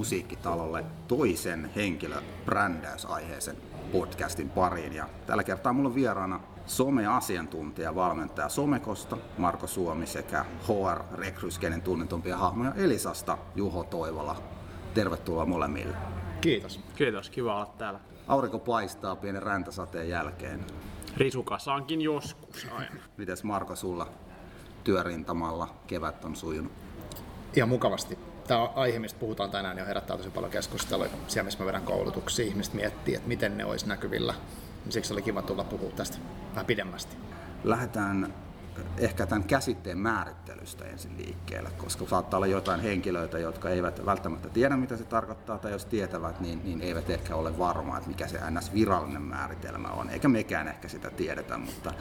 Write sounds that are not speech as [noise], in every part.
Musiikkitalolle toisen henkilöbrändäysaiheisen podcastin pariin. Ja tällä kertaa mulla on vieraana some-asiantuntija, valmentaja Somekosta, Marko Suomi sekä HR Rekryskenen tunnetumpia hahmoja Elisasta, Juho Toivola. Tervetuloa molemmille. Kiitos. Kiitos, kiva olla täällä. Aurinko paistaa pienen räntäsateen jälkeen. Risukasaankin joskus aina. [laughs] Mites Marko sulla työrintamalla kevät on sujunut? Ihan mukavasti. Tämä aihe, mistä puhutaan tänään, niin herättää tosi paljon keskustelua. Siellä, missä mä vedän koulutuksia, ihmiset miettii, että miten ne olisi näkyvillä. Siksi oli kiva tulla puhua tästä vähän pidemmästi. Lähdetään ehkä tämän käsitteen määrittelystä ensin liikkeelle, koska saattaa olla jotain henkilöitä, jotka eivät välttämättä tiedä, mitä se tarkoittaa, tai jos tietävät, niin, niin eivät ehkä ole varmaa, että mikä se NS-virallinen määritelmä on, eikä mekään ehkä sitä tiedetä, mutta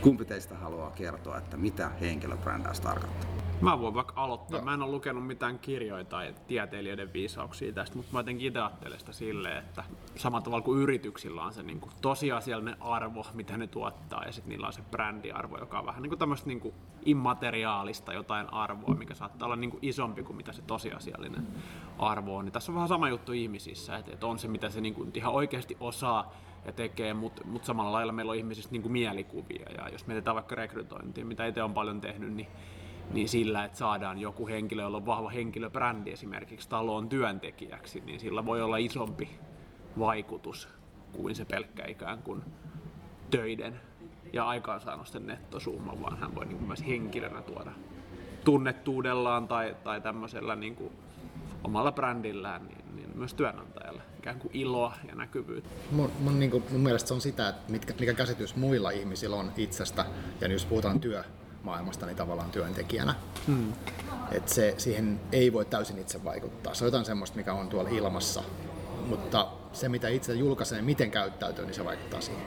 kumpi teistä haluaa kertoa, että mitä henkilöbrändäys tarkoittaa? Mä voin vaikka aloittaa. Mä en ole lukenut mitään kirjoja tai tieteilijöiden viisauksia tästä, mutta mä jotenkin itse ajattelen sitä silleen, että samalla tavalla kuin yrityksillä on se niin kuin tosiasiallinen arvo, mitä ne tuottaa, ja sitten niillä on se brändiarvo, joka on vähän niin kuin tämmöistä niin kuin immateriaalista jotain arvoa, mikä saattaa olla niin kuin isompi kuin mitä se tosiasiallinen arvo on. Niin tässä on vähän sama juttu ihmisissä, että, että on se, mitä se niin kuin ihan oikeasti osaa ja tekee, mutta mut samalla lailla meillä on ihmisistä niin kuin mielikuvia. Ja jos mietitään vaikka rekrytointia, mitä itse on paljon tehnyt, niin niin sillä, että saadaan joku henkilö, jolla on vahva henkilöbrändi esimerkiksi taloon työntekijäksi, niin sillä voi olla isompi vaikutus kuin se pelkkä ikään kuin töiden ja aikaansaannosten nettosumma, vaan hän voi niin myös henkilönä tuoda tunnettuudellaan tai, tai tämmöisellä niin kuin omalla brändillään niin, niin myös työnantajalle ikään kuin iloa ja näkyvyyttä. Mun, mun, niin kuin, mun mielestä se on sitä, että mitkä, mikä käsitys muilla ihmisillä on itsestä, ja jos puhutaan työ, maailmasta niin tavallaan työntekijänä. Hmm. Et se, siihen ei voi täysin itse vaikuttaa. Se on jotain semmoista, mikä on tuolla ilmassa, mutta se mitä itse julkaisee, miten käyttäytyy, niin se vaikuttaa siihen.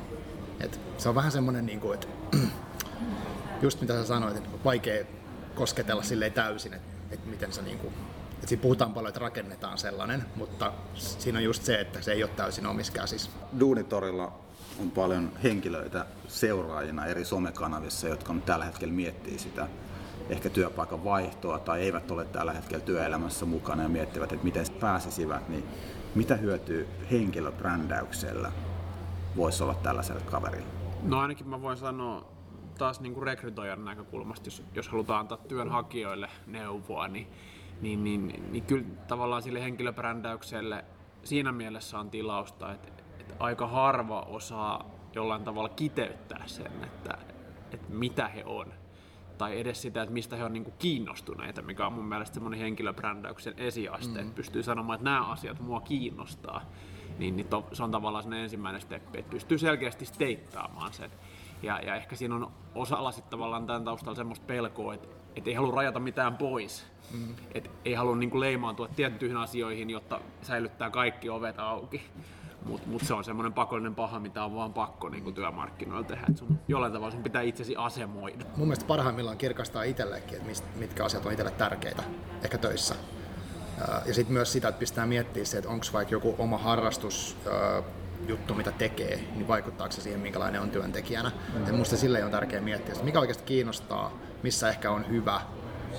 Et se on vähän semmoinen, niin kuin, että [clears throat] just mitä sä sanoit, että vaikea kosketella sille täysin, että, että miten se niin kuin, että siinä puhutaan paljon, että rakennetaan sellainen, mutta siinä on just se, että se ei ole täysin omissa käsissä. Duunitorilla on paljon henkilöitä seuraajina eri somekanavissa, jotka nyt tällä hetkellä miettii sitä ehkä työpaikan vaihtoa tai eivät ole tällä hetkellä työelämässä mukana ja miettivät, että miten pääsisivät, niin mitä hyötyy henkilöbrändäyksellä voisi olla tällaiselle kaverille? No ainakin mä voin sanoa taas niin kuin rekrytoijan näkökulmasta, jos, jos halutaan antaa työnhakijoille neuvoa, niin, niin, niin, niin, niin kyllä tavallaan sille henkilöbrändäykselle siinä mielessä on tilausta, että, että aika harva osaa jollain tavalla kiteyttää sen, että, että mitä he on. Tai edes sitä, että mistä he on niin kiinnostuneita, mikä on mun mielestä semmoinen henkilöbrändäyksen esiaste, mm. että pystyy sanomaan, että nämä asiat mua kiinnostaa. Niin, niin to, se on tavallaan sen ensimmäinen steppi, että pystyy selkeästi steittaamaan sen. Ja, ja ehkä siinä on osalla sitten tavallaan tämän taustalla semmoista pelkoa, että, että ei halua rajata mitään pois. Mm. Et ei halua niin leimaantua tiettyihin asioihin, jotta säilyttää kaikki ovet auki. Mutta mut se on semmoinen pakollinen paha, mitä on vaan pakko niin työmarkkinoilla tehdä. Et sun, jollain tavalla sun pitää itsesi asemoida. Mun mielestä parhaimmillaan kirkastaa itsellekin, että mitkä asiat on itselle tärkeitä, ehkä töissä. Ja sitten myös sitä, että pistää miettiä se, että onko vaikka joku oma harrastus, juttu, mitä tekee, niin vaikuttaako se siihen, minkälainen on työntekijänä. Mm. Ja musta sille on tärkeää miettiä, että mikä oikeasti kiinnostaa, missä ehkä on hyvä,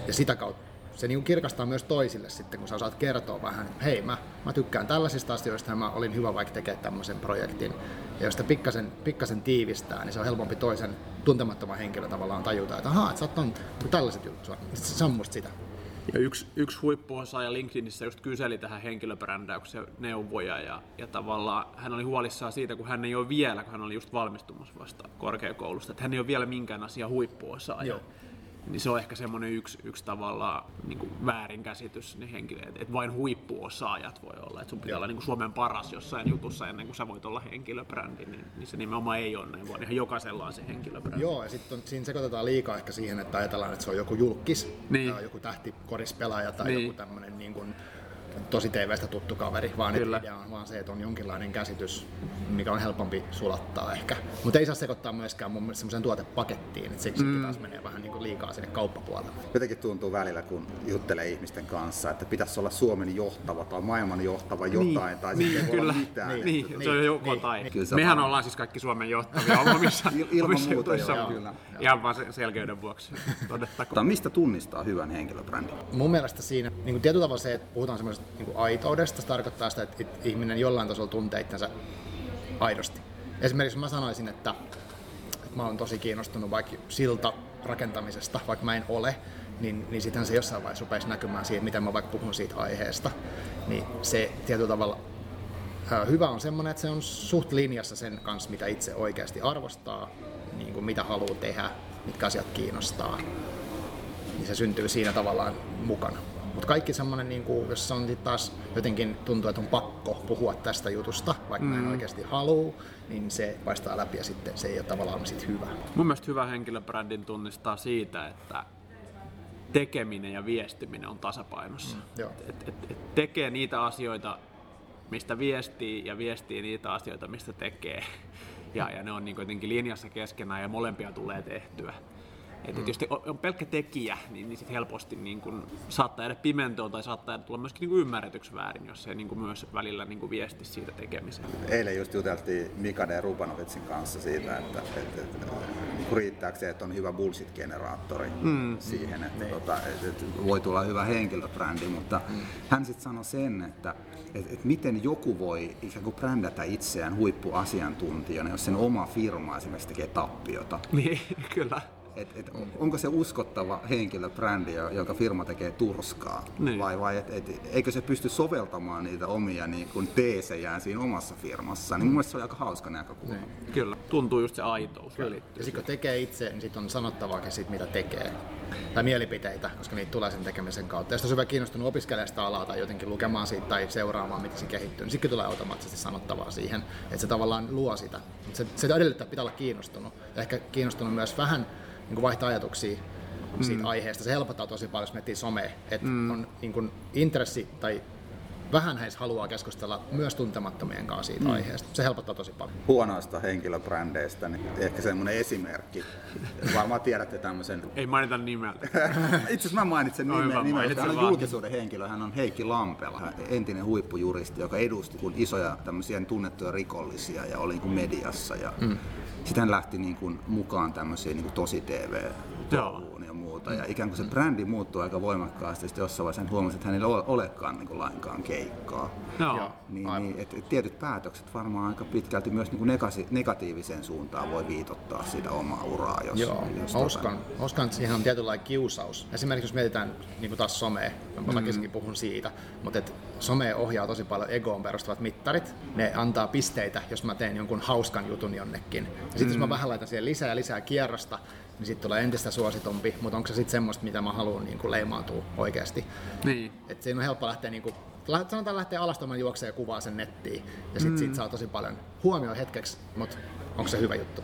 ja sitä kautta se niin kirkastaa myös toisille sitten, kun sä osaat kertoa vähän, että hei, mä, mä tykkään tällaisista asioista ja mä olin hyvä vaikka tekemään tämmöisen projektin. Ja jos sitä pikkasen, pikkasen tiivistää, niin se on helpompi toisen tuntemattoman henkilön tavallaan tajuta, että ahaa, että sä oot on tällaiset jutut, se on musta sitä. Ja yksi, yksi huippuosaaja LinkedInissä just kyseli tähän henkilöbrändäykseen neuvoja ja, ja tavallaan hän oli huolissaan siitä, kun hän ei ole vielä, kun hän oli just valmistumassa vasta korkeakoulusta, että hän ei ole vielä minkään asian huippuosaaja. Joo niin se on ehkä semmoinen yksi, yksi tavalla niin kuin väärinkäsitys niin henkilöt, että vain huippuosaajat voi olla. Että sun pitää olla niin kuin Suomen paras jossain jutussa ennen kuin sä voit olla henkilöbrändi, niin, niin se nimenomaan ei ole näin, vaan ihan jokaisella on se henkilöbrändi. Joo, ja sitten siinä sekoitetaan liikaa ehkä siihen, että ajatellaan, että se on joku julkis, niin. joku tähtikorispelaaja tai niin. joku tämmöinen niin kuin, tosi TVstä tuttu kaveri, vaan Kyllä. idea on vaan se, että on jonkinlainen käsitys, mikä on helpompi sulattaa ehkä. Mutta ei saa sekoittaa myöskään mun mielestä semmoiseen tuotepakettiin, että sekin mm. taas menee vähän niin kuin liikaa sinne kauppapuolelle. Jotenkin tuntuu välillä, kun juttelee ihmisten kanssa, että pitäisi olla Suomen johtava tai maailman johtava niin. jotain, niin. tai niin, sitten kyllä. mitään. Niin, niin, niin, se on joko niin, tai. Niin. Mehän vaan... ollaan siis kaikki Suomen johtavia omissa, Il, omissa jutuissa. Joo, kyllä. Ihan vaan selkeyden vuoksi todettakoon. Mistä tunnistaa hyvän henkilöbrändin? Mun mielestä siinä niin kuin tietyllä tavalla se, että puhutaan semmoisesta niin kuin aitoudesta. Se tarkoittaa sitä, että ihminen jollain tasolla tuntee itsensä aidosti. Esimerkiksi mä sanoisin, että, että mä oon tosi kiinnostunut vaikka silta rakentamisesta, vaikka mä en ole, niin, niin sittenhän se jossain vaiheessa rupeisi näkymään siihen, miten mä vaikka puhun siitä aiheesta. Niin se tietyllä tavalla hyvä on semmoinen, että se on suht linjassa sen kanssa, mitä itse oikeasti arvostaa, niin kuin mitä haluaa tehdä, mitkä asiat kiinnostaa. Niin se syntyy siinä tavallaan mukana. Mutta kaikki semmoinen, niin kuin, jos on taas jotenkin tuntuu, että on pakko puhua tästä jutusta, vaikka mm. mä en mm. oikeasti halua, niin se paistaa läpi ja sitten se ei ole tavallaan sit hyvä. Mun mielestä hyvä henkilöbrändin tunnistaa siitä, että tekeminen ja viestiminen on tasapainossa. Mm, et, et, et tekee niitä asioita, mistä viestii ja viestii niitä asioita, mistä tekee. Ja, ja ne on niin jotenkin linjassa keskenään ja molempia tulee tehtyä. Et, mm. jos te, on pelkkä tekijä, niin, niin sit helposti niin kun, saattaa jäädä pimentoon tai saattaa tulla myöskin niin ymmärretyksi väärin, jos se niin kun, myös välillä niin viesti siitä tekemiseen. Eilen just juteltiin Mika D. Rubanovitsin kanssa siitä, että, että, että riittääkö se, että on hyvä bullshit-generaattori mm. siihen, että, mm. tota, että, että voi tulla hyvä henkilöbrändi, mutta mm. hän sitten sanoi sen, että, että, että miten joku voi ikään kuin brändätä itseään huippuasiantuntijana, jos sen oma firma esimerkiksi tekee tappiota. Niin, [laughs] kyllä. Et, et, onko se uskottava henkilöbrändi, jonka firma tekee turskaa? Niin. Vai, vai et, et, eikö se pysty soveltamaan niitä omia niin kun teesejään siinä omassa firmassa? Niin mun mielestä se on aika hauska näkökulma. Niin. Kyllä, tuntuu just se aitous. Kyllä. Ja sitten kun tekee itse, niin sitten on sanottavaakin siitä, mitä tekee. Tai mielipiteitä, koska niitä tulee sen tekemisen kautta. Ja jos on hyvä kiinnostunut opiskelijasta alaa tai jotenkin lukemaan siitä tai seuraamaan, miten se kehittyy, niin sitten tulee automaattisesti sanottavaa siihen, että se tavallaan luo sitä. Mutta se, se edellyttää, että pitää olla kiinnostunut. Ja ehkä kiinnostunut myös vähän niin kuin vaihtaa ajatuksia siitä mm. aiheesta. Se helpottaa tosi paljon, jos miettii somea, että mm. on niin kuin intressi tai vähän heistä haluaa keskustella myös tuntemattomien kanssa siitä mm. aiheesta. Se helpottaa tosi paljon. Huonoista henkilöbrändeistä, niin ehkä semmoinen esimerkki. Varmaan tiedätte tämmöisen... Ei mainita nimeltä. [laughs] Itse asiassa mä mainitsen no, nimen. nimen hän on julkisuuden henkilö. Hän on Heikki Lampela, entinen huippujuristi, joka edusti kun isoja tämmöisiä tunnettuja rikollisia ja oli niin kuin mediassa. Ja mm. Sitten hän lähti niin kuin mukaan tämmöisiin niin kuin tosi TV ja muuta. Ja ikään kuin se brändi muuttuu aika voimakkaasti. Sitten jossain vaiheessa hän huomasi, että hänellä ei olekaan niin kuin lainkaan keikkaa. Joo. Niin, niin et, et tietyt päätökset varmaan aika pitkälti myös niin kuin negatiiviseen suuntaan voi viitottaa sitä omaa uraa. Jos, Joo, jos uskon, tota... uskon, että siihen on tietynlainen kiusaus. Esimerkiksi jos mietitään niin kuin taas somea, mä mm. puhun siitä, mutta et some ohjaa tosi paljon egoon perustuvat mittarit. Ne antaa pisteitä, jos mä teen jonkun hauskan jutun jonnekin. Ja sitten mm. jos mä mm. vähän laitan siihen lisää ja lisää kierrosta, niin sitten tulee entistä suositumpi, mutta onko se sitten semmoista, mitä mä haluan niin leimaantua oikeasti. Niin. Et siinä on helppo lähteä niin kuin, sanotaan lähteä alastoman juokseen ja kuvaa sen nettiin, ja sitten mm. siitä saa tosi paljon huomioon hetkeksi, mutta onko se hyvä juttu?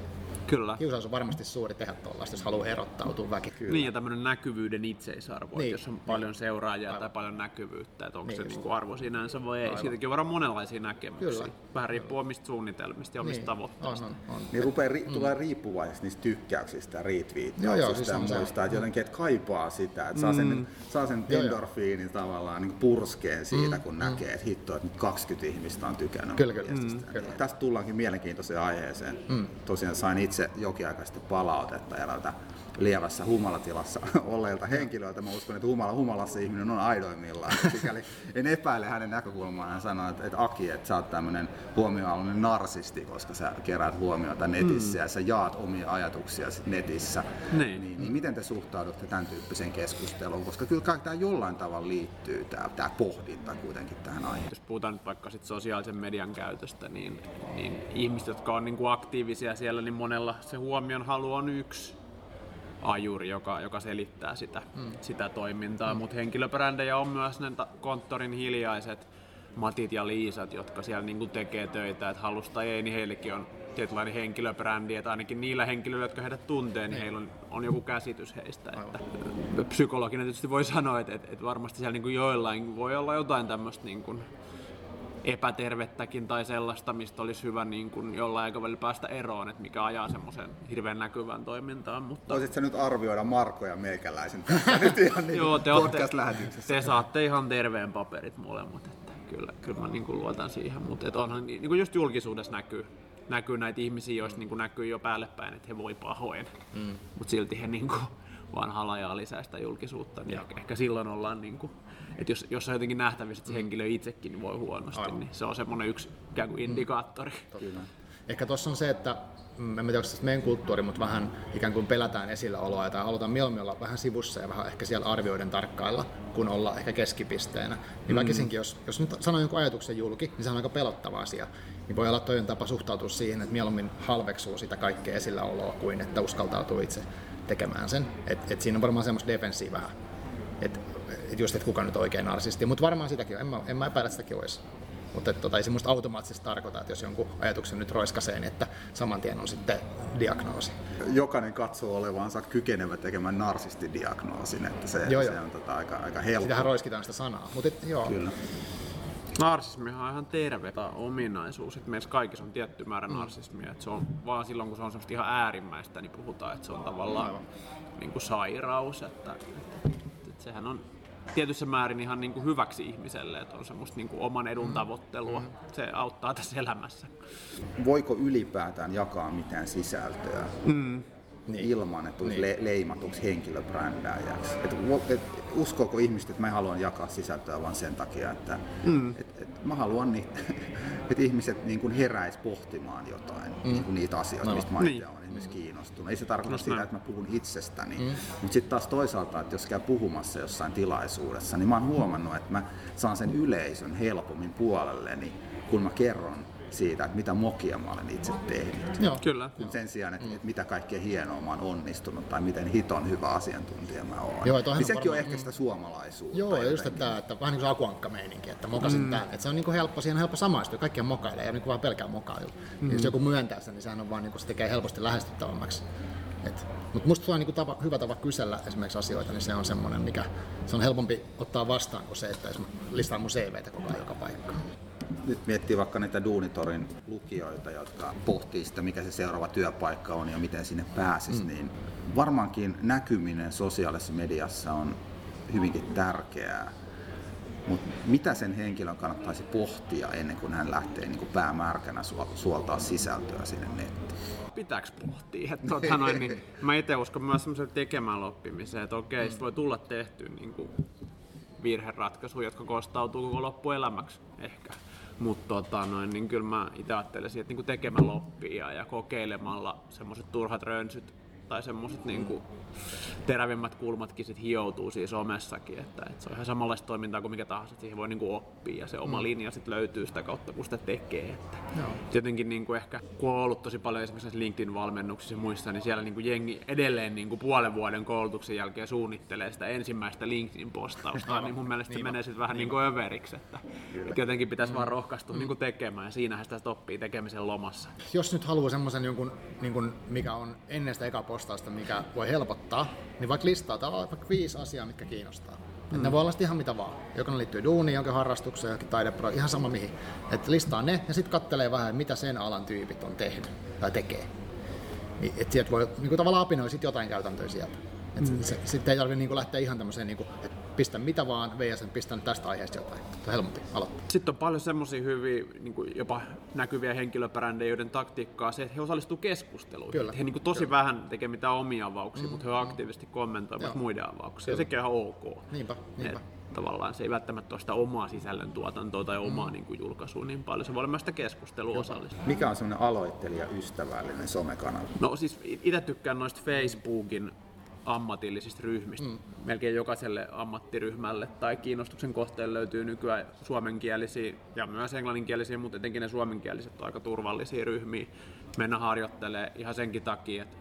Kyllä. Kiusaus on varmasti suuri tehdä tuollaista, jos haluaa erottautua väki. Kyllä. Niin, ja tämmöinen näkyvyyden itseisarvo, niin. jos on paljon niin. seuraajia Aivan. tai paljon näkyvyyttä, että onko niin, se niinku arvo sinänsä vai ei. Aivan. Siitäkin on varmaan monenlaisia näkemyksiä. Kyllä. Vähän riippuu omista suunnitelmista ja omista niin. tavoitteista. On, on, on. Niin rupeaa ri- mm. tulee riippuvaiseksi niistä tykkäyksistä ja retweettauksista siis ja muista, että jotenkin että kaipaa sitä, että saa sen, mm. saa sen endorfiinin tavallaan niin purskeen siitä, mm. kun mm. näkee, että hitto, että nyt 20 ihmistä on tykännyt kyllä, kyllä. Mm. Tästä tullaankin mielenkiintoiseen aiheeseen. Mm. Tosiaan sain itse jokin aika sitten palautetta eräältä lievässä humalatilassa [laughs] olleilta henkilöiltä. Mä uskon, että humala, humalassa ihminen on aidoimmillaan. Sikäli en epäile hänen näkökulmaan. Hän sanoi, että, että Aki, että sä oot tämmöinen huomioallinen narsisti, koska sä keräät huomiota netissä mm. ja sä jaat omia ajatuksia netissä. Niin. Niin, niin miten te suhtaudutte tämän tyyppiseen keskusteluun? Koska kyllä tämä jollain tavalla liittyy, tämä, tämä pohdinta kuitenkin tähän aiheeseen. Jos puhutaan nyt vaikka sit sosiaalisen median käytöstä, niin, niin ihmiset, jotka on niin kuin aktiivisia siellä, niin monella se huomion halu on yksi ajuri, joka, joka selittää sitä, mm. sitä toimintaa. Mm. Mutta henkilöbrändejä on myös ne konttorin hiljaiset Matit ja Liisat, jotka siellä niinku tekee töitä, että halusta ei, niin heillekin on tietynlainen henkilöbrändi, että ainakin niillä henkilöillä, jotka heidät tuntee, niin, niin heillä on, on joku käsitys heistä. Että psykologina tietysti voi sanoa, että, että, että varmasti siellä niin joillain voi olla jotain tämmöistä niin kuin epätervettäkin tai sellaista, mistä olisi hyvä niin kuin jollain aikavälillä päästä eroon, että mikä ajaa semmoisen hirveän näkyvän toimintaan. Mutta... Voisitko nyt arvioida Marko ja meikäläisen [laughs] nyt ihan niin Joo, te, podcast-lähetyksessä? Te saatte ihan terveen paperit molemmat, että kyllä, kyllä mä niin kuin luotan siihen, mutta että onhan niin kuin just julkisuudessa näkyy, näkyy näitä ihmisiä, joista niin kuin näkyy jo päälle päin, että he voi pahoin, mm. mutta silti he niin kuin vaan halajaa lisää sitä julkisuutta, niin ehkä, ehkä silloin ollaan niin kuin, että jos, jos on jotenkin nähtävissä, että se henkilö itsekin voi huonosti, Aivan. niin se on semmoinen yksi ikään kuin indikaattori. Kyllä. Ehkä tuossa on se, että mm, en tiedä, onko meidän kulttuuri, mutta vähän ikään kuin pelätään esilläoloa tai halutaan mieluummin olla vähän sivussa ja vähän ehkä siellä arvioiden tarkkailla, kun olla ehkä keskipisteenä. Niin mm. väkisinkin, jos, jos nyt sanoo jonkun ajatuksen julki, niin se on aika pelottava asia. Niin voi olla toinen tapa suhtautua siihen, että mieluummin halveksuu sitä kaikkea esilläoloa kuin että uskaltautuu itse tekemään sen. Et, et siinä on varmaan semmoista defensiä vähän. Että et just, että kuka nyt oikein narsisti. Mutta varmaan sitäkin on. En mä, en mä epäile, sitäkin olisi. Mutta tota, ei se musta automaattisesti tarkoita, että jos jonkun ajatuksen nyt roiskasee, niin että saman tien on sitten diagnoosi. Jokainen katsoo olevansa kykenevä tekemään narsistidiagnoosin, että se, joo, se joo. on tota aika, aika helppo. Sitähän roiskitaan sitä sanaa, mutta et, joo. Kyllä. Narsismi on ihan terve ominaisuus, että meissä kaikissa on tietty määrä mm. narsismia, että se on vaan silloin kun se on semmoista ihan äärimmäistä, niin puhutaan, että se on tavallaan niin kuin sairaus, että, että, että sehän on tietyssä määrin ihan niin kuin hyväksi ihmiselle, että on semmoista niin kuin oman edun mm. tavoittelua. Mm. Se auttaa tässä elämässä. Voiko ylipäätään jakaa mitään sisältöä? Mm niin. ilman, että tulisi niin. le- leimatuksi henkilöbrändääjäksi. Et, et, uskooko ihmiset, että mä haluan jakaa sisältöä vain sen takia, että mm. et, et mä haluan, niin, [laughs] että ihmiset niin kuin heräis pohtimaan jotain, mm. niin kuin niitä asioita, no. mistä mä niin. on esimerkiksi kiinnostunut. Ei se tarkoita no, sitä, että mä puhun itsestäni, mm. mutta sitten taas toisaalta, että jos käy puhumassa jossain tilaisuudessa, niin mä oon huomannut, että mä saan sen yleisön helpommin puolelleni, kun mä kerron siitä, että mitä mokia mä olen itse tehnyt. Joo, kyllä. Sen sijaan, että, mm. että mitä kaikkea hienoa mä olen onnistunut tai miten hiton hyvä asiantuntija mä olen. Joo, niin sekin varmaan, on ehkä sitä suomalaisuutta. Joo, ja just että, että vähän niin kuin akuankka-meininki, että mokasin mm. tämän. Että se on niin kuin helppo, siihen on helppo samaistua, kaikkia mokailee, ei ole niin kuin vaan pelkää mokailua. Mm. Jos joku myöntää sen, niin sehän on vaan niin kuin, se tekee helposti lähestyttävämmäksi. Mutta musta on niin tapa, hyvä tapa kysellä esimerkiksi asioita, niin se on semmoinen, mikä se on helpompi ottaa vastaan kuin se, että jos mä listaan mun CVtä koko ajan joka paikkaan nyt miettii vaikka näitä Duunitorin lukijoita, jotka pohtii sitä, mikä se seuraava työpaikka on ja miten sinne pääsisi, mm. niin varmaankin näkyminen sosiaalisessa mediassa on hyvinkin tärkeää. Mutta mitä sen henkilön kannattaisi pohtia ennen kuin hän lähtee niin kuin päämärkänä suoltaa sisältöä sinne nettiin? Pitääkö pohtia? Että, tuota, noin, niin, mä itse uskon myös semmoiseen tekemällä oppimiseen, että okei, mm. voi tulla tehtyä niin kuin virheratkaisuja, jotka kostautuu koko loppuelämäksi ehkä. Mutta tota, noin, niin kyllä mä itse ajattelisin, että niin tekemällä oppia ja kokeilemalla semmoiset turhat rönsyt tai semmoiset niin terävimmät kulmatkin sit hioutuu siis somessakin, että, että se on ihan samanlaista toimintaa kuin mikä tahansa, että siihen voi niin kuin oppia ja se oma mm. linja sit löytyy sitä kautta, kun sitä tekee. Että no. Tietenkin niin kuin ehkä, kun on ollut tosi paljon esimerkiksi LinkedIn-valmennuksissa ja muissa, niin siellä niin kuin jengi edelleen niin kuin puolen vuoden koulutuksen jälkeen suunnittelee sitä ensimmäistä LinkedIn-postausta, no. niin mun mielestä niin se menee sitten vähän niin kuin överiksi, että, että jotenkin pitäisi mm. vaan rohkaistua mm. niin kuin tekemään ja siinähän sitä oppii tekemisen lomassa. Jos nyt haluaa semmoisen jonkun, niin mikä on ennen sitä eka postausta, mikä voi helpottaa, niin vaikka listaa tavallaan vaikka viisi asiaa, mitkä kiinnostaa. Mm. ne voi olla ihan mitä vaan. Joko ne liittyy duuniin, jonkin harrastukseen, johonkin taidepro, ihan sama mihin. Et listaa ne ja sitten kattelee vähän, mitä sen alan tyypit on tehnyt tai tekee. Niin, et sieltä voi niin kuin tavallaan apinoi sit jotain käytäntöjä sieltä. Mm. Sitten ei tarvitse niin lähteä ihan tämmöiseen, niin kuin, että pistä mitä vaan, VSN pistän tästä aiheesta jotain. Se helposti aloittaa. Sitten on paljon semmoisia hyviä, niin kuin jopa näkyviä henkilöbrändejä, joiden taktiikkaa se, että he osallistuvat keskusteluun. Kyllä. He niin kuin tosi Kyllä. vähän tekee mitään omia avauksia, mm, mutta he aktiivisesti kommentoivat Joo. muiden avauksia. Kyllä. Sekin on ihan ok. Niinpä, niinpä. Et, tavallaan se ei välttämättä ole sitä omaa sisällöntuotantoa tai omaa mm. niin kuin, julkaisua niin paljon. Se voi olla myös sitä keskustelua osallistua. Mikä on semmoinen aloittelija ystävällinen somekanava? No siis itse tykkään noista Facebookin ammatillisista ryhmistä. Mm. Melkein jokaiselle ammattiryhmälle tai kiinnostuksen kohteen löytyy nykyään suomenkielisiä ja myös englanninkielisiä, mutta etenkin ne suomenkieliset on aika turvallisia ryhmiä mennä harjoittelee ihan senkin takia, että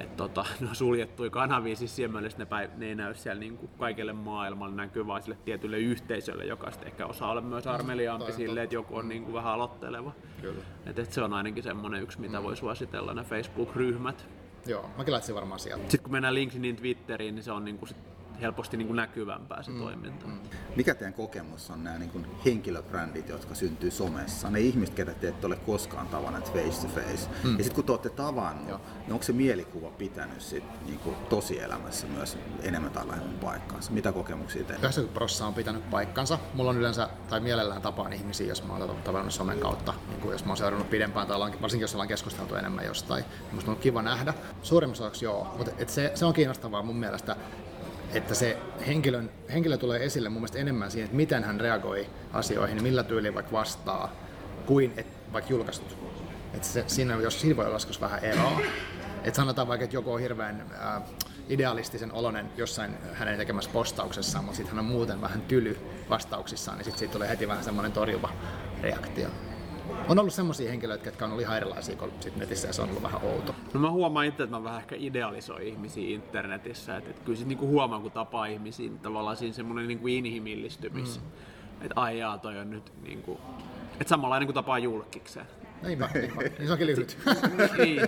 et tota, [laughs] ne on suljettuja kanavia, siis siinä ne, päiv- ne ei näy siellä niin kuin kaikille maailmalle, näkyy vain sille tietylle yhteisölle, joka sitten ehkä osaa olla myös mm, armeliaampi sille, että joku on niin kuin vähän aloitteleva. Kyllä. Et, et se on ainakin semmoinen yksi, mitä mm. voi suositella, ne Facebook-ryhmät. Joo, mäkin laittaisin varmaan sieltä. Sitten kun mennään LinkedInin Twitteriin, niin se on niinku sit helposti niin kuin näkyvämpää se mm. toiminta. Mm. Mikä teidän kokemus on nämä niin kuin henkilöbrändit, jotka syntyy somessa? Ne ihmiset, ketä te ette ole koskaan tavanneet face to face. Mm. Ja sitten kun te olette tavannut, Joo. niin onko se mielikuva pitänyt sit, niin kuin tosielämässä myös enemmän tai vähemmän paikkaansa? Mitä kokemuksia teillä? 90 prosenttia on pitänyt paikkansa. Mulla on yleensä, tai mielellään tapaan ihmisiä, jos mä oon tavannut somen kautta. Niin kuin jos mä oon seurannut pidempään tai varsinkin jos ollaan keskusteltu enemmän jostain. Musta on kiva nähdä. Suurimmassa osaksi joo, mutta et se, se on kiinnostavaa mun mielestä että se henkilön, henkilö tulee esille mun mielestä enemmän siihen, että miten hän reagoi asioihin, millä tyyliin vaikka vastaa, kuin et, vaikka julkaistut. Että se, siinä, jos siinä voi olla vähän eroa. Että sanotaan vaikka, että joku on hirveän äh, idealistisen olonen jossain hänen tekemässä postauksessaan, mutta sitten hän on muuten vähän tyly vastauksissaan, niin sitten siitä tulee heti vähän semmoinen torjuva reaktio on ollut semmoisia henkilöitä, jotka on ollut ihan erilaisia kuin sit netissä ja se on ollut vähän outo. No mä huomaan itse, että mä vähän ehkä idealisoin ihmisiä internetissä. Että, että kyllä sit niinku huomaa, kun tapaa ihmisiä, niin tavallaan siinä semmoinen niinku inhimillistymis. Mm. Että ai jaa, toi on nyt niinku, että samanlainen kuin tapaa julkikseen. Niinpä, niinpä. Niin se onkin lyhyt. [laughs] niin,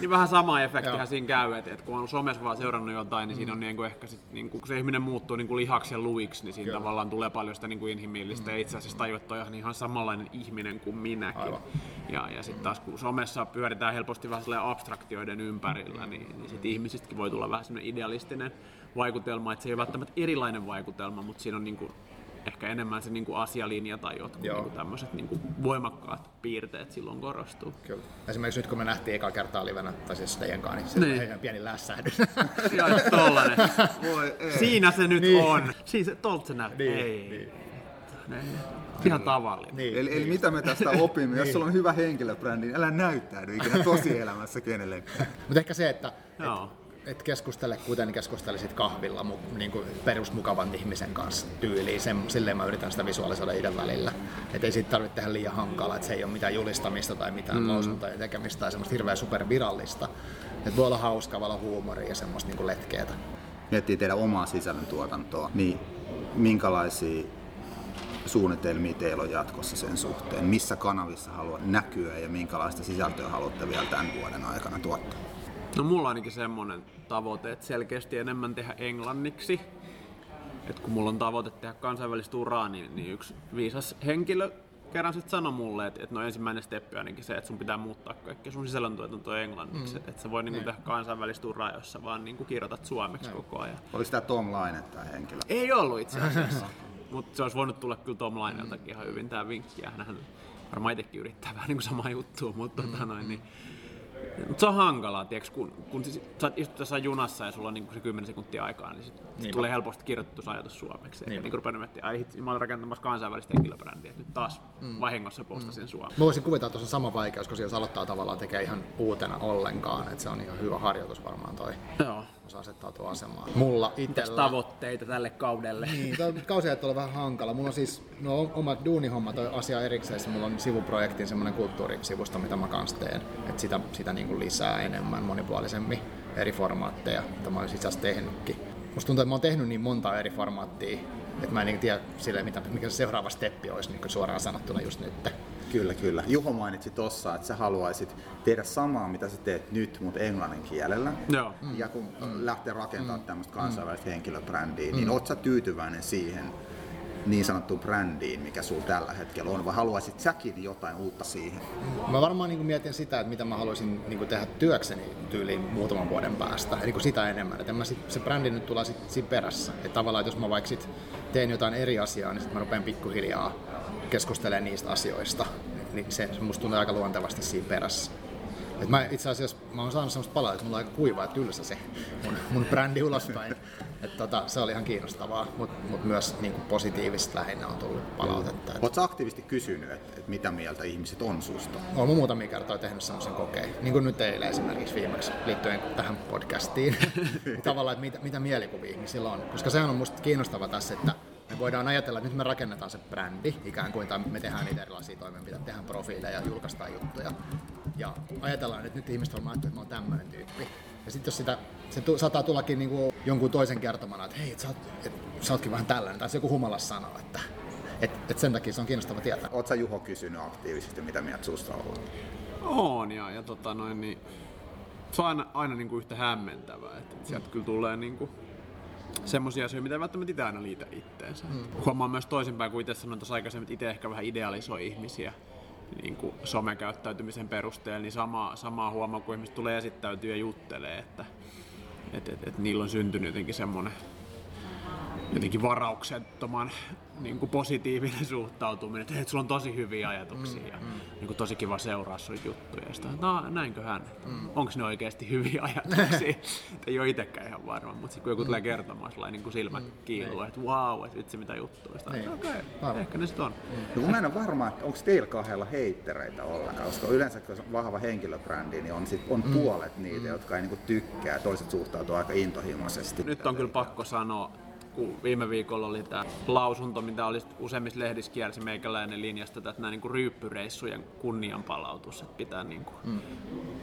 niin, vähän sama efektihän siinä käy, että, että kun on somessa vaan seurannut jotain, niin mm. siinä on niin kuin ehkä sit, niin kuin, kun se ihminen muuttuu niin kuin lihaksi ja luiksi, niin siinä Kyllä. tavallaan tulee paljon sitä niin kuin inhimillistä. Mm. Ja itse asiassa tajuu, että on ihan samanlainen ihminen kuin minäkin. Aivan. Ja, ja sitten taas kun somessa pyöritään helposti vähän abstraktioiden ympärillä, niin, niin sitten ihmisistäkin voi tulla vähän sellainen idealistinen vaikutelma, että se ei ole välttämättä erilainen vaikutelma, mutta siinä on niin kuin ehkä enemmän se niin kuin asialinja tai jotkut niin kuin tämmöiset niin kuin voimakkaat piirteet silloin korostuu. Kyllä. Esimerkiksi nyt kun me nähtiin eka kertaa livenä, tai siis teidän kanssa, niin se niin. ihan pieni lässähdys. [laughs] Joo, tollanen. Voi, ei. Siinä se nyt niin. on. Siinä se, tolta se näyttää. Niin, ei. Niin. niin. Ihan tavallinen. Niin, eli, niin. eli mitä me tästä [laughs] opimme? Jos niin. sulla on hyvä henkilöbrändi, niin älä näyttäydy ikinä tosielämässä kenellekään. Mutta ehkä se, että, Joo et keskustele kuten keskustelisit kahvilla niin kuin perusmukavan ihmisen kanssa tyyliin. Sen, silleen mä yritän sitä visualisoida idän välillä. Et ei siitä tarvitse tehdä liian hankala, että se ei ole mitään julistamista tai mitään mm. lausuntoja tekemistä tai semmoista hirveän supervirallista. Et voi olla hauskaa, voi olla huumoria ja semmoista niin letkeetä. Miettii teidän omaa sisällöntuotantoa, niin minkälaisia suunnitelmia teillä on jatkossa sen suhteen? Missä kanavissa haluat näkyä ja minkälaista sisältöä haluatte vielä tämän vuoden aikana tuottaa? No mulla on ainakin semmoinen tavoite, että selkeästi enemmän tehdä englanniksi. Et kun mulla on tavoite tehdä kansainvälistä uraa, niin, niin yksi viisas henkilö kerran sitten sanoi mulle, että, että no ensimmäinen steppi ainakin se, että sun pitää muuttaa kaikki sun sisällöntuotanto englanniksi. Mm. Että sä voi niinku niin. tehdä kansainvälistä uraa, jossa vaan niinku kirjoitat suomeksi niin. koko ajan. Oliko tämä Tom Laine tämä henkilö? Ei ollut itse asiassa. [laughs] Mutta se olisi voinut tulla kyllä Tom Laineltakin ihan hyvin tämä vinkki. Ja hän varmaan itsekin yrittää vähän niin kuin samaa juttua, mutta tota mm. tota noin, niin, mutta se on hankalaa, tiiäks, kun, kun siis, sä istut tässä junassa ja sulla on niin se 10 sekuntia aikaa, niin sit, sit tulee helposti kirjoitettu ajatus suomeksi. Niin, niin rupean miettimään, ai hitsi, mä olen rakentamassa kansainvälistä henkilöbrändiä, että nyt taas mm. vahingossa postasin mm. suomeksi. Mä voisin kuvitella, että tuossa sama vaikeus, koska jos aloittaa tavallaan tekee ihan uutena ollenkaan, että se on ihan hyvä harjoitus varmaan toi. Joo osaa asettautua asemaan. Mulla itsellä... tavoitteita tälle kaudelle? Niin, kausi on vähän hankala. Mulla on siis no, oma duunihomma toi asia erikseen. Mulla on sivuprojektin semmoinen kulttuurisivusto, mitä mä kanssa teen. Et sitä sitä niin kuin lisää enemmän, monipuolisemmin eri formaatteja, mitä mä olisin itse tehnytkin. Musta tuntuu, että mä oon tehnyt niin monta eri formaattia, että mä en niin tiedä sille, mitä, mikä se seuraava steppi olisi niin suoraan sanottuna just nyt. Kyllä, kyllä. Juho mainitsi tuossa, että sä haluaisit tehdä samaa, mitä sä teet nyt, mutta englannin kielellä. Joo. Ja kun mm. lähtee rakentamaan mm. tämmöistä kansainvälistä mm. henkilöbrändiä, niin mm. oot sä tyytyväinen siihen niin sanottuun brändiin, mikä sulla tällä hetkellä on, vai haluaisit säkin jotain uutta siihen? Mä varmaan niin mietin sitä, että mitä mä haluaisin niin tehdä työkseni tyyliin muutaman vuoden päästä, eli sitä enemmän. Että mä sit, se brändi nyt tulee sitten sit perässä. Että tavallaan, että jos mä vaikka sit teen jotain eri asiaa, niin sitten mä rupean pikkuhiljaa keskustelee niistä asioista, niin se, se musta tuntuu aika luontevasti siinä perässä. Et mä itse asiassa mä oon saanut semmoista palautetta, että mulla on aika kuiva ja tylsä se mun, mun brändi ulospäin. Et tota, se oli ihan kiinnostavaa, mutta mut myös niin positiivista lähinnä on tullut palautetta. Oletko aktiivisesti kysynyt, että et mitä mieltä ihmiset on susta? Olen muutamia kertoja tehnyt semmoisen kokeen, niin kuin nyt eilen esimerkiksi viimeksi liittyen tähän podcastiin. [laughs] Tavallaan, että mitä, mitä mielikuvia ihmisillä on. Koska sehän on musta kiinnostava tässä, että me voidaan ajatella, että nyt me rakennetaan se brändi, ikään kuin, tai me tehdään niitä erilaisia toimenpiteitä, tehdään profiileja, julkaistaan juttuja. Ja ajatellaan, että nyt ihmiset on että mä oon tämmöinen tyyppi. Ja sitten jos sitä, se tu, saattaa tullakin niinku jonkun toisen kertomana, että hei, et sä, oot, et, sä ootkin vähän tällainen, tai se joku humalas sanoo, että et, et sen takia se on kiinnostava tietää. Oletko Juho kysynyt aktiivisesti, mitä mieltä susta on? On, ja, ja tota noin, niin, se on aina, aina niin kuin yhtä hämmentävää, että sieltä kyllä tulee niin kuin, semmoisia asioita, mitä ei välttämättä itse aina liitä itteensä. Mm. Huomaan myös toisinpäin, kun itse sanoin tuossa aikaisemmin, että itse ehkä vähän idealisoi ihmisiä niin kuin somekäyttäytymisen perusteella, niin sama, samaa huomaa, kun ihmiset tulee esittäytyä ja juttelee, että et, et, et niillä on syntynyt jotenkin semmoinen jotenkin varauksettoman niin kuin positiivinen suhtautuminen, että, että sulla on tosi hyviä ajatuksia mm, ja mm. Niin kuin tosi kiva seuraa sun juttuja. Ja sitä, no näinköhän, mm. onko ne oikeasti hyviä ajatuksia? [laughs] ei ole itsekään ihan varma, mutta sitten kun joku mm. tulee kertomaan sellainen niin kuin silmät mm. kiiluu, että wow, että vitsi mitä juttuja. Niin. Okei, okay, ehkä ne sitten on. Mm. No, mä en ole varma, että onko teillä kahdella heittereitä ollenkaan, koska yleensä kun on vahva henkilöbrändi, niin on, sit, on mm. puolet niitä, mm. jotka ei niin kuin tykkää, toiset suhtautuu aika intohimoisesti. Nyt on kyllä pakko sanoa, kun viime viikolla oli tämä lausunto, mitä oli useimmissa lehdissä kiersi meikäläinen linjasta, että nämä niin ryyppyreissujen kunnianpalautus, että pitää niin kuin mm.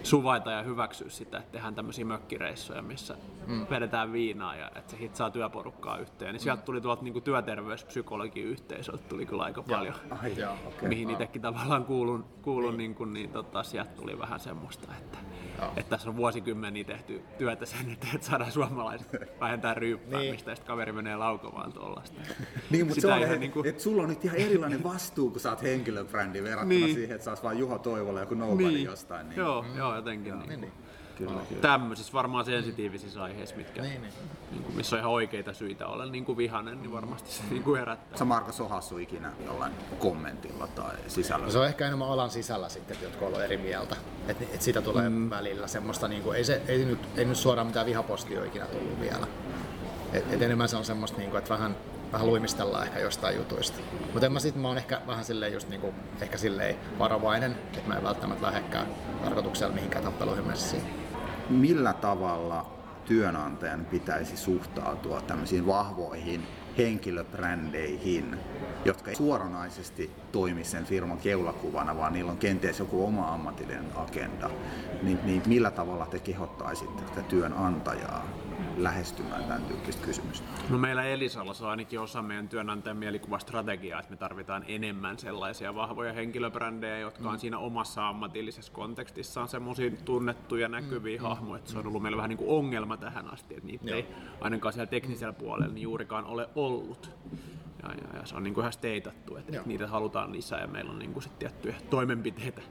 suvaita ja hyväksyä sitä, että tehdään tämmöisiä mökkireissuja, missä mm. vedetään viinaa ja että se hitsaa työporukkaa yhteen. Niin mm. sieltä tuli tuolta niin työterveyspsykologin yhteisöltä tuli kyllä aika paljon, ja, ai, ja, okay, mihin itsekin tavallaan kuulun, kuulun niin. Niin kuin, niin tota, sieltä tuli vähän semmoista, että että tässä on vuosikymmeniä tehty työtä sen eteen, että saadaan suomalaiset vähentää ryyppäämistä niin. ja sitten kaveri menee laukomaan tuollaista. Niin, mutta se on, että niin kuin... et sulla on nyt ihan erilainen vastuu, kun sä oot henkilöbrändi verrattuna niin. siihen, että sä oot vaan Juho Toivola joku nobody niin. jostain. Niin. Joo, mm. joo, jotenkin. Niin. Niin. Kyllä, kyllä. Tämmöisissä varmaan sensitiivisissä aiheissa, mitkä, niin, niin. Niin kuin, missä on ihan oikeita syitä olla niin kuin vihanen, niin varmasti se niin kuin herättää. Sä Marko sohassu ikinä jollain kommentilla tai sisällä? No, se on ehkä enemmän alan sisällä sitten, jotka on eri mieltä. Et, et siitä tulee mm. välillä semmoista, niin kuin, ei, se, ei, nyt, ei nyt suoraan mitään vihapostia ole ikinä tullut vielä. Et, et enemmän se on semmoista, niin kuin, että vähän, vähän luimistellaan ehkä jostain jutuista. Mutta mä sit mä oon ehkä vähän silleen just niinku, ehkä silleen varovainen, että mä en välttämättä lähdekään tarkoituksella mihinkään tappeluihin messiin millä tavalla työnantajan pitäisi suhtautua tämmöisiin vahvoihin henkilöbrändeihin, jotka ei suoranaisesti toimi sen firman keulakuvana, vaan niillä on kenties joku oma ammatillinen agenda, niin, niin millä tavalla te kehottaisitte tätä työnantajaa lähestymään tämän tyyppistä kysymystä? No meillä Elisalla on ainakin osa meidän työnantajan mielikuvastrategiaa, että me tarvitaan enemmän sellaisia vahvoja henkilöbrändejä, jotka on mm. siinä omassa ammatillisessa kontekstissaan semmoisia tunnettuja näkyviä mm. hahmoja, että se on ollut meillä vähän niin kuin ongelma tähän asti, että niitä Joo. ei ainakaan siellä teknisellä puolella niin juurikaan ole ollut. Ja, ja, ja se on niin kuin ihan steitattu, että, että niitä halutaan lisää ja meillä on niin kuin sit tiettyjä toimenpiteitä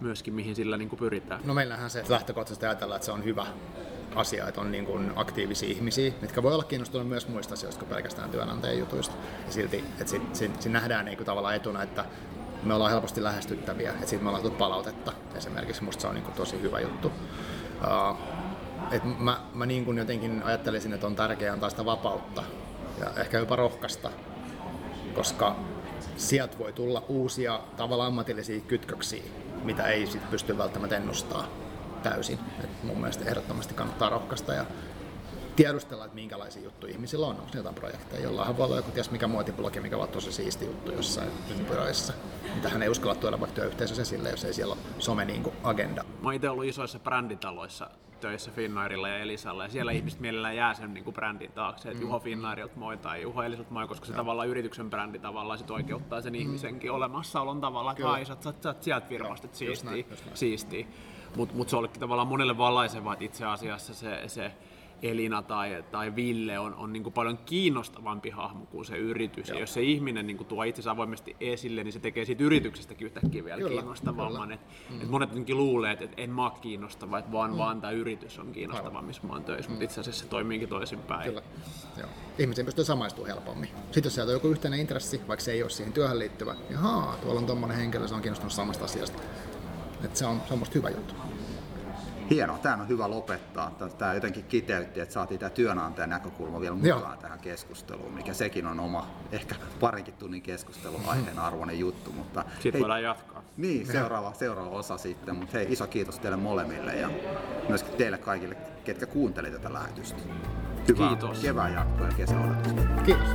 myöskin, mihin sillä niin kuin pyritään. No meillähän se lähtökohtaisesti ajatellaan, että se on hyvä asia, että on niin kuin aktiivisia ihmisiä, mitkä voi olla kiinnostuneet myös muista asioista kuin pelkästään työnantajien jutuista. Ja silti, että siinä sit, sit nähdään niin kuin tavallaan etuna, että me ollaan helposti lähestyttäviä, että siitä me ollaan tullut palautetta. Esimerkiksi musta se on niin kuin tosi hyvä juttu. Uh, et mä, mä niin kuin jotenkin ajattelisin, että on tärkeää antaa sitä vapautta ja ehkä jopa rohkaista, koska sieltä voi tulla uusia tavallaan ammatillisia kytköksiä, mitä ei sit pysty välttämättä ennustamaan täysin. Et mun mielestä ehdottomasti kannattaa rohkaista ja tiedustella, että minkälaisia juttuja ihmisillä on. Onko jotain projekteja? Jollain voi olla joku ties mikä muotiblogi, mikä on tosi siisti juttu jossain ympyröissä. Mitä hän ei uskalla tuoda vaikka työyhteisössä esille, jos ei siellä ole some niin kuin agenda. Mä itse ollut isoissa bränditaloissa töissä Finnairilla ja Elisalla ja siellä mm. ihmiset mielellään jää sen niin kuin brändin taakse, että mm. Juho Finnairilta moi tai Juho Elisalt moi, koska se ja. tavallaan yrityksen brändi tavallaan sit oikeuttaa sen mm. ihmisenkin olemassaolon tavallaan, että ai sä, sä, sä, sieltä firmasta, että siistiä, siistiä. Mutta mut se olikin tavallaan monelle valaisevaa, että itse asiassa se, se Elina tai, tai Ville on, on niin kuin paljon kiinnostavampi hahmo kuin se yritys. Joo. Ja jos se ihminen niin kuin tuo itsensä avoimesti esille, niin se tekee siitä yrityksestäkin yhtäkkiä vielä kyllä, kiinnostavamman. Et, mm. et monet jotenkin luulee, että et en mä ole kiinnostava, että vaan, mm. vaan tämä yritys on kiinnostava, missä mä oon töissä, mm. mutta itse asiassa se toimiikin toisinpäin. Kyllä. Joo. Ihmisen pystyy samaistumaan helpommin. Sitten jos sieltä on joku yhteinen intressi, vaikka se ei ole siihen työhön liittyvä, niin haa, tuolla on tommonen henkilö, se on kiinnostunut samasta asiasta. Et se on, se on musta hyvä juttu. Hienoa, tämä on hyvä lopettaa. Tämä jotenkin kiteytti, että saatiin tämä työnantajan näkökulma vielä mukaan Joo. tähän keskusteluun, mikä sekin on oma, ehkä parinkin tunnin keskustelun aiheen arvoinen juttu. Mutta sitten hei, voidaan jatkaa. Niin, seuraava, seuraava osa sitten. Mutta hei, iso kiitos teille molemmille ja myöskin teille kaikille, ketkä kuuntelivat tätä lähetystä. Hyvää kiitos. kevään jatkoa ja kesäodotusta. Kiitos.